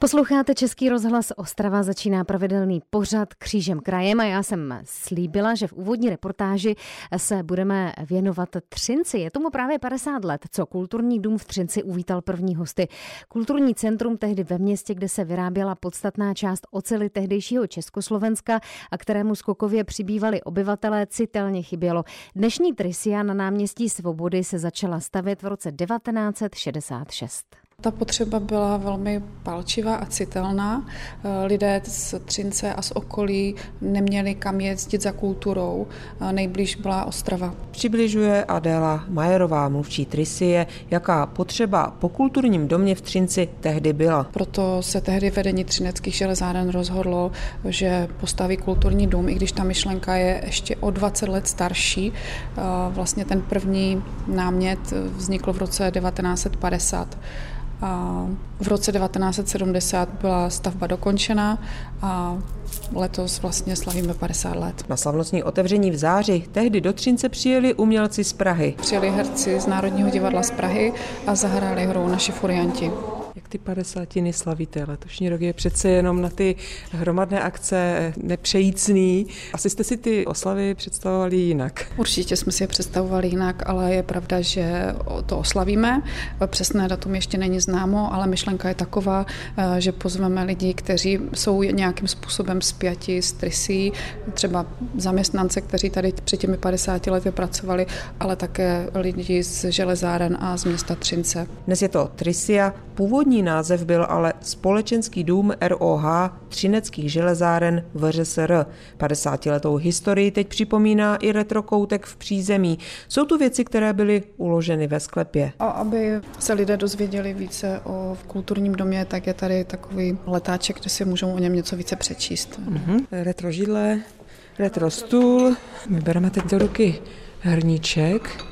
Posloucháte Český rozhlas Ostrava, začíná pravidelný pořad křížem krajem a já jsem slíbila, že v úvodní reportáži se budeme věnovat Třinci. Je tomu právě 50 let, co Kulturní dům v Třinci uvítal první hosty. Kulturní centrum tehdy ve městě, kde se vyráběla podstatná část ocely tehdejšího Československa a kterému skokově přibývali obyvatelé, citelně chybělo. Dnešní Trisia na náměstí Svobody se začala stavět v roce 1966. Ta potřeba byla velmi palčivá a citelná. Lidé z Třince a z okolí neměli kam jezdit za kulturou. Nejblíž byla Ostrava. Přibližuje Adéla Majerová, mluvčí Trisie, jaká potřeba po kulturním domě v Třinci tehdy byla. Proto se tehdy vedení Třineckých železáren rozhodlo, že postaví kulturní dům, i když ta myšlenka je ještě o 20 let starší. Vlastně ten první námět vznikl v roce 1950. A v roce 1970 byla stavba dokončena a letos vlastně slavíme 50 let. Na slavnostní otevření v září tehdy do Třince přijeli umělci z Prahy. Přijeli herci z Národního divadla z Prahy a zahráli hrou naši furianti. Jak ty padesátiny slavíte? Letošní rok je přece jenom na ty hromadné akce nepřejícný. Asi jste si ty oslavy představovali jinak. Určitě jsme si je představovali jinak, ale je pravda, že to oslavíme. Přesné datum ještě není známo, ale myšlenka je taková, eh, že pozveme lidi, kteří jsou nějakým způsobem spjati s Trisí, třeba zaměstnance, kteří tady před těmi 50 lety pracovali, ale také lidi z železáren a z města Třince. Dnes je to Trisia, původní název byl ale Společenský dům ROH Třineckých železáren VŘSR. 50-letou historii teď připomíná i retrokoutek v přízemí. Jsou tu věci, které byly uloženy ve sklepě. A aby se lidé dozvěděli více o kulturním domě, tak je tady takový letáček, kde si můžou o něm něco více přečíst. Uh-huh. Retro židle, retro stůl. My bereme teď do ruky hrníček,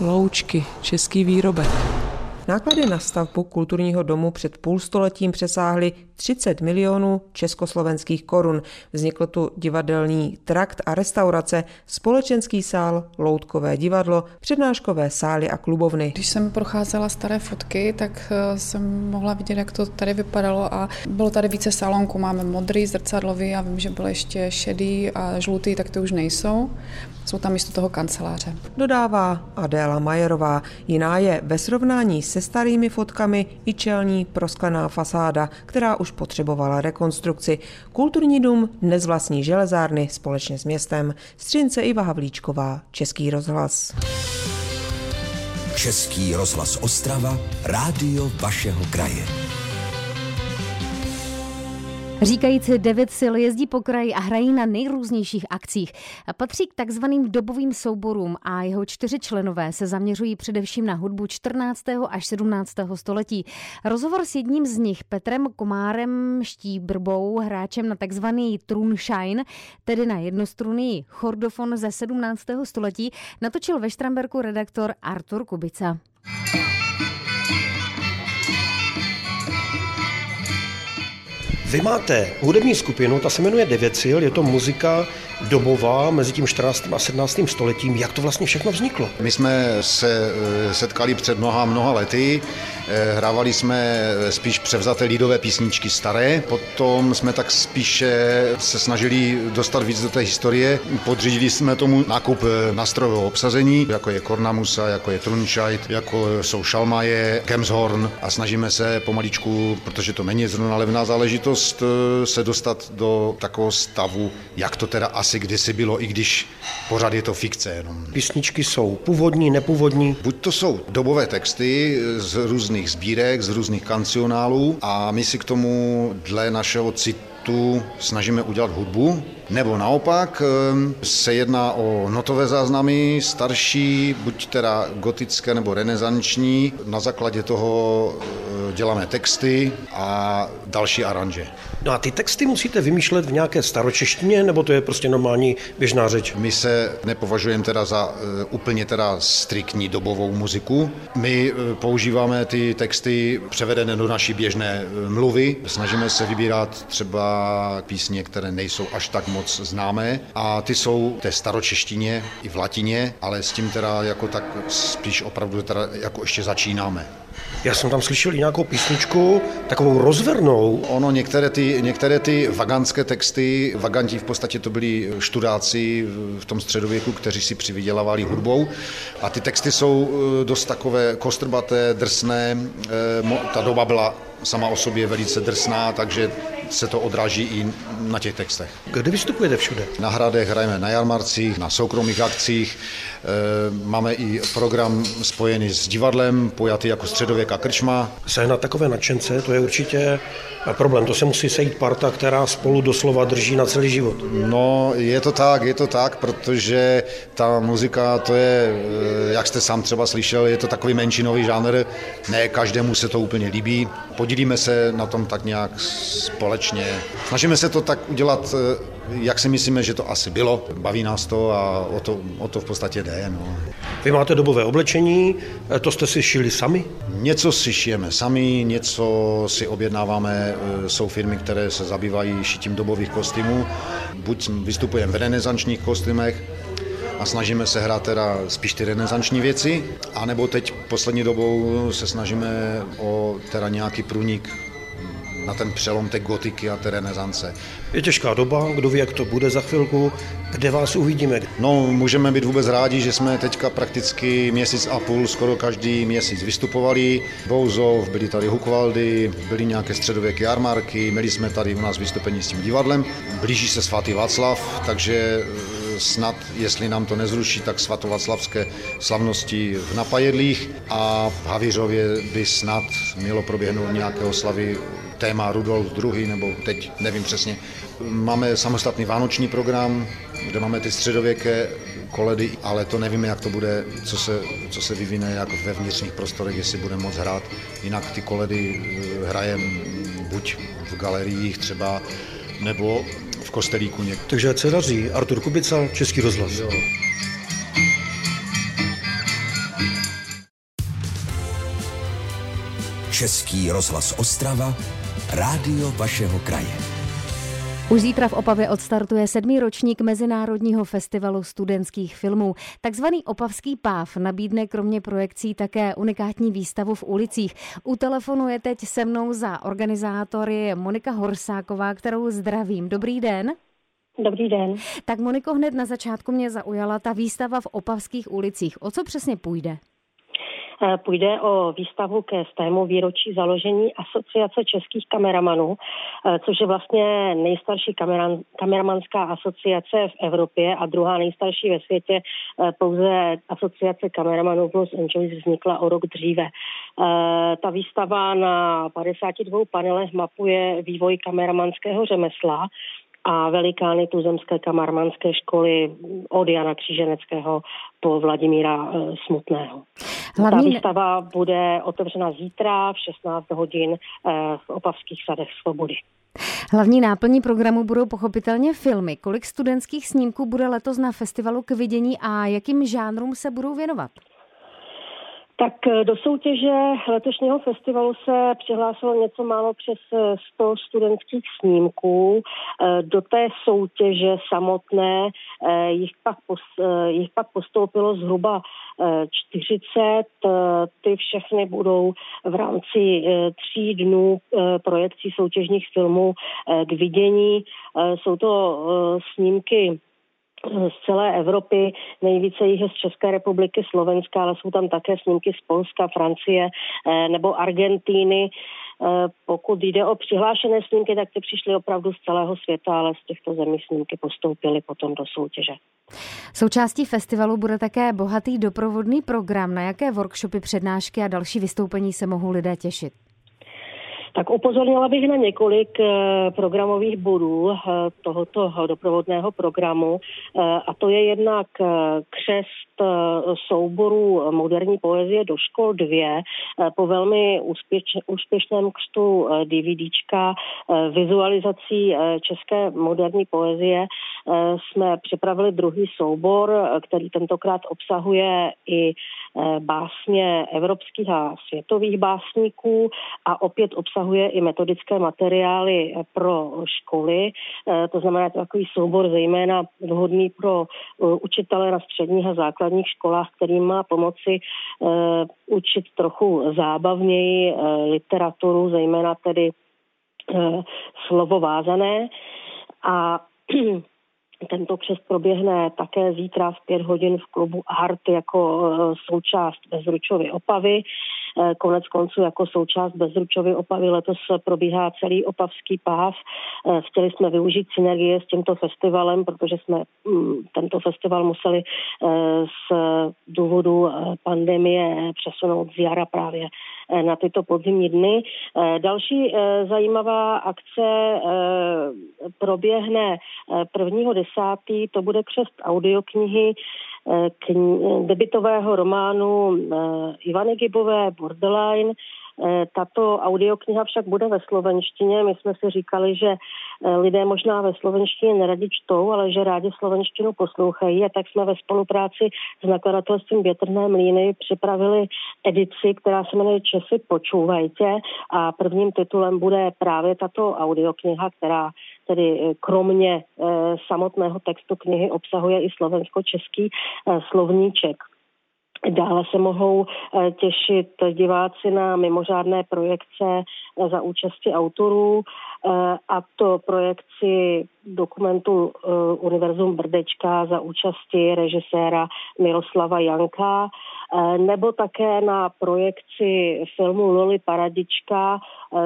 loučky, český výrobek. Náklady na stavbu kulturního domu před půlstoletím přesáhly 30 milionů československých korun. Vznikl tu divadelní trakt a restaurace, společenský sál, loutkové divadlo, přednáškové sály a klubovny. Když jsem procházela staré fotky, tak eh, jsem mohla vidět, jak to tady vypadalo a bylo tady více salonků. Máme modrý, zrcadlový a vím, že byl ještě šedý a žlutý, tak ty už nejsou. Jsou tam místo toho kanceláře. Dodává Adéla Majerová. Jiná je ve srovnání se starými fotkami i čelní prosklená fasáda, která už potřebovala rekonstrukci. Kulturní dům dnes vlastní železárny společně s městem. Střince Iva Havlíčková, Český rozhlas. Český rozhlas Ostrava, rádio vašeho kraje. Říkající devět sil jezdí po kraji a hrají na nejrůznějších akcích. Patří k takzvaným dobovým souborům a jeho čtyři členové se zaměřují především na hudbu 14. až 17. století. Rozhovor s jedním z nich, Petrem Komárem Štíbrbou, hráčem na takzvaný Trunschein, tedy na jednostrunný chordofon ze 17. století, natočil ve Štramberku redaktor Artur Kubica. Vy máte hudební skupinu, ta se jmenuje Devět sil, je to muzika dobová mezi tím 14. a 17. stoletím. Jak to vlastně všechno vzniklo? My jsme se eh, setkali před mnoha, mnoha lety, eh, hrávali jsme spíš převzaté lidové písničky staré, potom jsme tak spíše se snažili dostat víc do té historie. Podřídili jsme tomu nákup eh, nástrojového obsazení, jako je Kornamusa, jako je Trunscheid, jako jsou Šalmaje, Kemshorn a snažíme se pomaličku, protože to není zrovna levná záležitost, se dostat do takového stavu, jak to teda asi kdysi bylo, i když pořád je to fikce jenom. Písničky jsou původní, nepůvodní? Buď to jsou dobové texty z různých sbírek, z různých kancionálů a my si k tomu dle našeho citu snažíme udělat hudbu, nebo naopak ehm, se jedná o notové záznamy, starší, buď teda gotické nebo renesanční. Na základě toho eh, děláme texty a další aranže. No a ty texty musíte vymýšlet v nějaké staročeštině, nebo to je prostě normální běžná řeč? My se nepovažujeme teda za uh, úplně teda striktní dobovou muziku. My uh, používáme ty texty převedené do naší běžné uh, mluvy. Snažíme se vybírat třeba písně, které nejsou až tak moc známé a ty jsou v té staročeštině i v latině, ale s tím teda jako tak spíš opravdu teda jako ještě začínáme. Já jsem tam slyšel i nějakou písničku, takovou rozvernou. Ono, některé ty, některé ty vaganské texty, vaganti v podstatě to byli študáci v tom středověku, kteří si přivydělávali hudbou a ty texty jsou eh, dost takové kostrbaté, drsné. Eh, ta doba byla sama o sobě velice drsná, takže se to odráží i na těch textech. Kde vystupujete všude? Na hradech hrajeme na jarmarcích, na soukromých akcích, e, máme i program spojený s divadlem, pojatý jako středověka krčma. Sehnat takové nadšence, to je určitě problém. To se musí sejít parta, která spolu doslova drží na celý život. No, je to tak, je to tak, protože ta muzika, to je, e, jak jste sám třeba slyšel, je to takový menšinový žánr, ne každému se to úplně líbí. Podílíme se na tom tak nějak společně. Snažíme se to tak udělat, eh, jak si myslíme, že to asi bylo. Baví nás to a o to, o to v podstatě jde. No. Vy máte dobové oblečení, eh, to jste si šili sami? Něco si šijeme sami, něco si objednáváme. Eh, jsou firmy, které se zabývají šitím dobových kostýmů. Buď vystupujeme v renesančních kostýmech, a snažíme se hrát teda spíš ty renesanční věci, anebo teď poslední dobou se snažíme o teda nějaký průnik na ten přelom té gotiky a té renesance. Je těžká doba, kdo ví, jak to bude za chvilku, kde vás uvidíme? No, můžeme být vůbec rádi, že jsme teďka prakticky měsíc a půl, skoro každý měsíc vystupovali. Bouzov, byli tady Hukvaldy, byly nějaké středověké jarmarky, měli jsme tady u nás vystoupení s tím divadlem. Blíží se svatý Václav, takže snad, jestli nám to nezruší, tak svatovaclavské slavnosti v Napajedlích a v Havířově by snad mělo proběhnout nějaké oslavy téma Rudolf II, nebo teď nevím přesně. Máme samostatný vánoční program, kde máme ty středověké koledy, ale to nevíme, jak to bude, co se, co se vyvine jak ve vnitřních prostorech, jestli bude moc hrát. Jinak ty koledy eh, hrajem buď v galeriích třeba, nebo v kostelíku někde. Takže se daří. Artur Kubica, Český rozhlas. Jo. Český rozhlas Ostrava, rádio vašeho kraje. Už zítra v Opavě odstartuje sedmý ročník Mezinárodního festivalu studentských filmů. Takzvaný Opavský páv nabídne kromě projekcí také unikátní výstavu v ulicích. U telefonu je teď se mnou za organizátory Monika Horsáková, kterou zdravím. Dobrý den. Dobrý den. Tak Moniko, hned na začátku mě zaujala ta výstava v Opavských ulicích. O co přesně půjde? Eh, půjde o výstavu ke stému výročí založení Asociace českých kameramanů, eh, což je vlastně nejstarší kameran, kameramanská asociace v Evropě a druhá nejstarší ve světě. Eh, pouze Asociace kameramanů Los Angeles vznikla o rok dříve. Ta výstava na 52 panelech mapuje vývoj kameramanského řemesla a velikány tuzemské kamarmanské školy od Jana Kříženeckého po Vladimíra e, Smutného. Hlavní... Ta výstava bude otevřena zítra v 16 hodin e, v Opavských sadech Svobody. Hlavní náplní programu budou pochopitelně filmy. Kolik studentských snímků bude letos na festivalu k vidění a jakým žánrům se budou věnovat? Tak eh, do soutěže letošního festivalu se přihlásilo něco málo přes 100 eh, studentských snímků. Eh, do té soutěže samotné jich pak, jich pak postoupilo zhruba 40. Ty všechny budou v rámci tří dnů projekcí soutěžních filmů k vidění. Jsou to snímky z celé Evropy, nejvíce jich je z České republiky, Slovenska, ale jsou tam také snímky z Polska, Francie eh, nebo Argentíny. Eh, pokud jde o přihlášené snímky, tak ty přišly opravdu z celého světa, ale z těchto zemí snímky postoupily potom do soutěže. Součástí festivalu bude také bohatý doprovodný program. Na jaké workshopy, přednášky a další vystoupení se mohou lidé těšit? Tak upozornila bych na několik eh, programových bodů eh, tohoto doprovodného programu. Eh, a to je jednak křest souboru moderní poezie do škol 2 po velmi úspěš, úspěšném křtu DVDčka vizualizací české moderní poezie. Jsme připravili druhý soubor, který tentokrát obsahuje i básně evropských a světových básníků a opět obsahuje i metodické materiály pro školy. To znamená to takový soubor zejména vhodný pro učitele na středních a základních školách, kterým má pomoci učit trochu zábavněji literaturu, zejména tedy slovo vázané. A Tento křest proběhne také zítra v pět hodin v klubu Hart jako e, součást Bezručovy Opavy. E, konec konců jako součást Bezručovy Opavy letos probíhá celý opavský páv. E, chtěli jsme využít synergie s tímto festivalem, protože jsme mm, tento festival museli z důvodu pandemie přesunout z jara právě na tyto podzimní dny. Další zajímavá akce proběhne 1 desátý to bude křest audioknihy eh, kni- debitového románu eh, Ivany Gibové Borderline. Eh, tato audiokniha však bude ve slovenštině. My jsme si říkali, že lidé možná ve slovenštině neradi čtou, ale že rádi slovenštinu poslouchají a tak jsme ve spolupráci s nakladatelstvím Větrné mlíny připravili edici, která se jmenuje Česy počúvajte a prvním titulem bude právě tato audiokniha, která tedy eh, kromě eh, samotného textu knihy obsahuje i slovensko-český eh, slovníček. Dále se mohou těšit diváci na mimořádné projekce za účasti autorů a to projekci dokumentu Univerzum Brdečka za účasti režiséra Miroslava Janka nebo také na projekci filmu Loli Paradička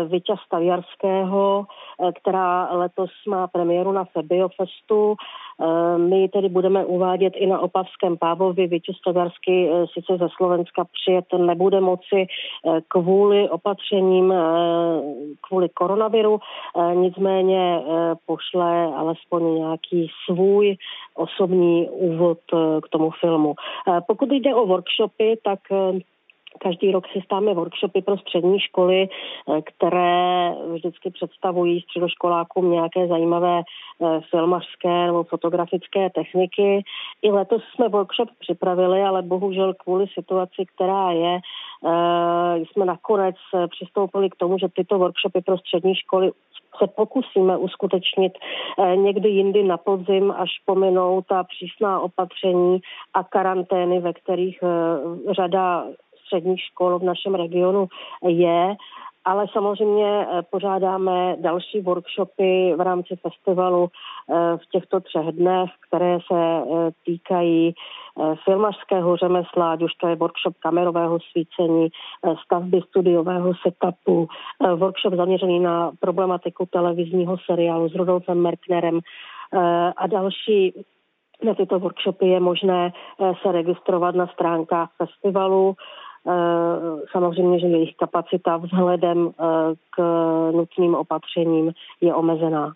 Vyťa Staviarského, která letos má premiéru na Febiofestu. My tedy budeme uvádět i na Opavském Pávovi. Vyťa Staviarsky sice ze Slovenska přijet nebude moci kvůli opatřením, kvůli koronaviru, nicméně pošle alespoň nějaký svůj osobní úvod k tomu filmu. Pokud jde o workshopy, tak Každý rok chystáme workshopy pro střední školy, eh, které vždycky představují středoškolákům nějaké zajímavé eh, filmařské nebo fotografické techniky. I letos jsme workshop připravili, ale bohužel kvůli situaci, která je, eh, jsme nakonec přistoupili k tomu, že tyto workshopy pro střední školy se pokusíme uskutečnit někdy jindy na podzim, až pominou ta přísná opatření a karantény, ve kterých řada středních škol v našem regionu je, ale samozřejmě eh, pořádáme další workshopy v rámci festivalu eh, v těchto třech dnech, které se eh, týkají filmařského řemesla, ať už to je workshop kamerového svícení, stavby studiového setupu, workshop zaměřený na problematiku televizního seriálu s Rudolfem Merknerem a další na tyto workshopy je možné se registrovat na stránkách festivalu. Eh, samozřejmě, že jejich kapacita vzhledem eh, k nutným opatřením je omezená.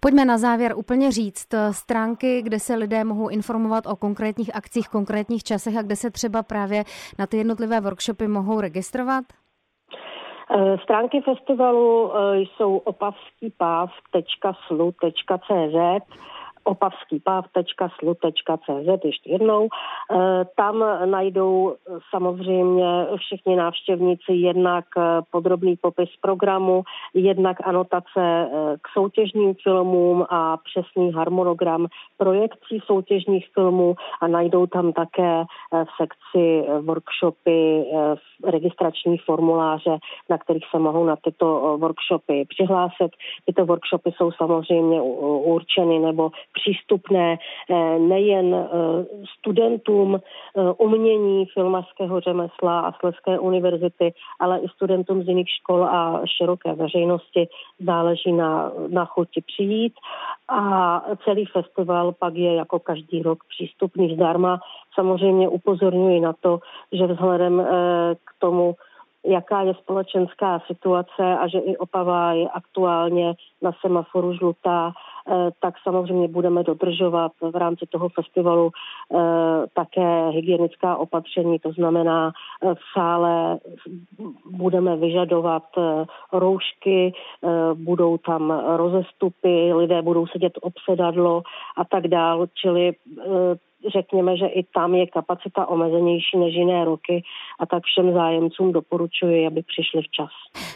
Pojďme na závěr úplně říct eh, stránky, kde se lidé mohou informovat o konkrétních akcích, konkrétních časech a kde se třeba právě na ty jednotlivé workshopy mohou registrovat? Stránky festivalu jsou opavskýpáv.slu.cz opavskýpav.slu.cz, ještě jednou. Eh, tam najdou samozřejmě všichni návštěvníci jednak eh, podrobný popis programu, jednak anotace eh, k soutěžním filmům a přesný harmonogram projekcí soutěžních filmů a najdou tam také v sekci workshopy, registrační formuláře, na kterých se mohou na tyto workshopy přihlásit. Tyto workshopy jsou samozřejmě určeny nebo přístupné eh, nejen eh, studentům eh, umění filmařského řemesla a Sleské univerzity, ale i studentům z jiných škol a široké veřejnosti záleží na, na chuti přijít. A celý festival pak je jako každý rok přístupný zdarma. Samozřejmě upozorňuji na to, že vzhledem k tomu, jaká je společenská situace a že i Opava je aktuálně na semaforu žlutá, eh, tak samozřejmě budeme dodržovat v rámci toho festivalu eh, také hygienická opatření, to znamená eh, v sále budeme vyžadovat roušky, budou tam rozestupy, lidé budou sedět obsedadlo a tak dál, čili řekněme, že i tam je kapacita omezenější než jiné roky a tak všem zájemcům doporučuji, aby přišli včas.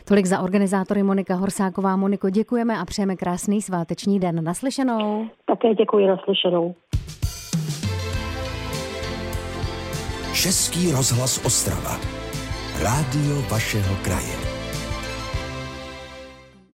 Tolik za organizátory Monika Horsáková. Moniko, děkujeme a přejeme krásný sváteční den. Naslyšenou. Také děkuji, naslyšenou. Český rozhlas Ostrava. Rádio vašeho kraje.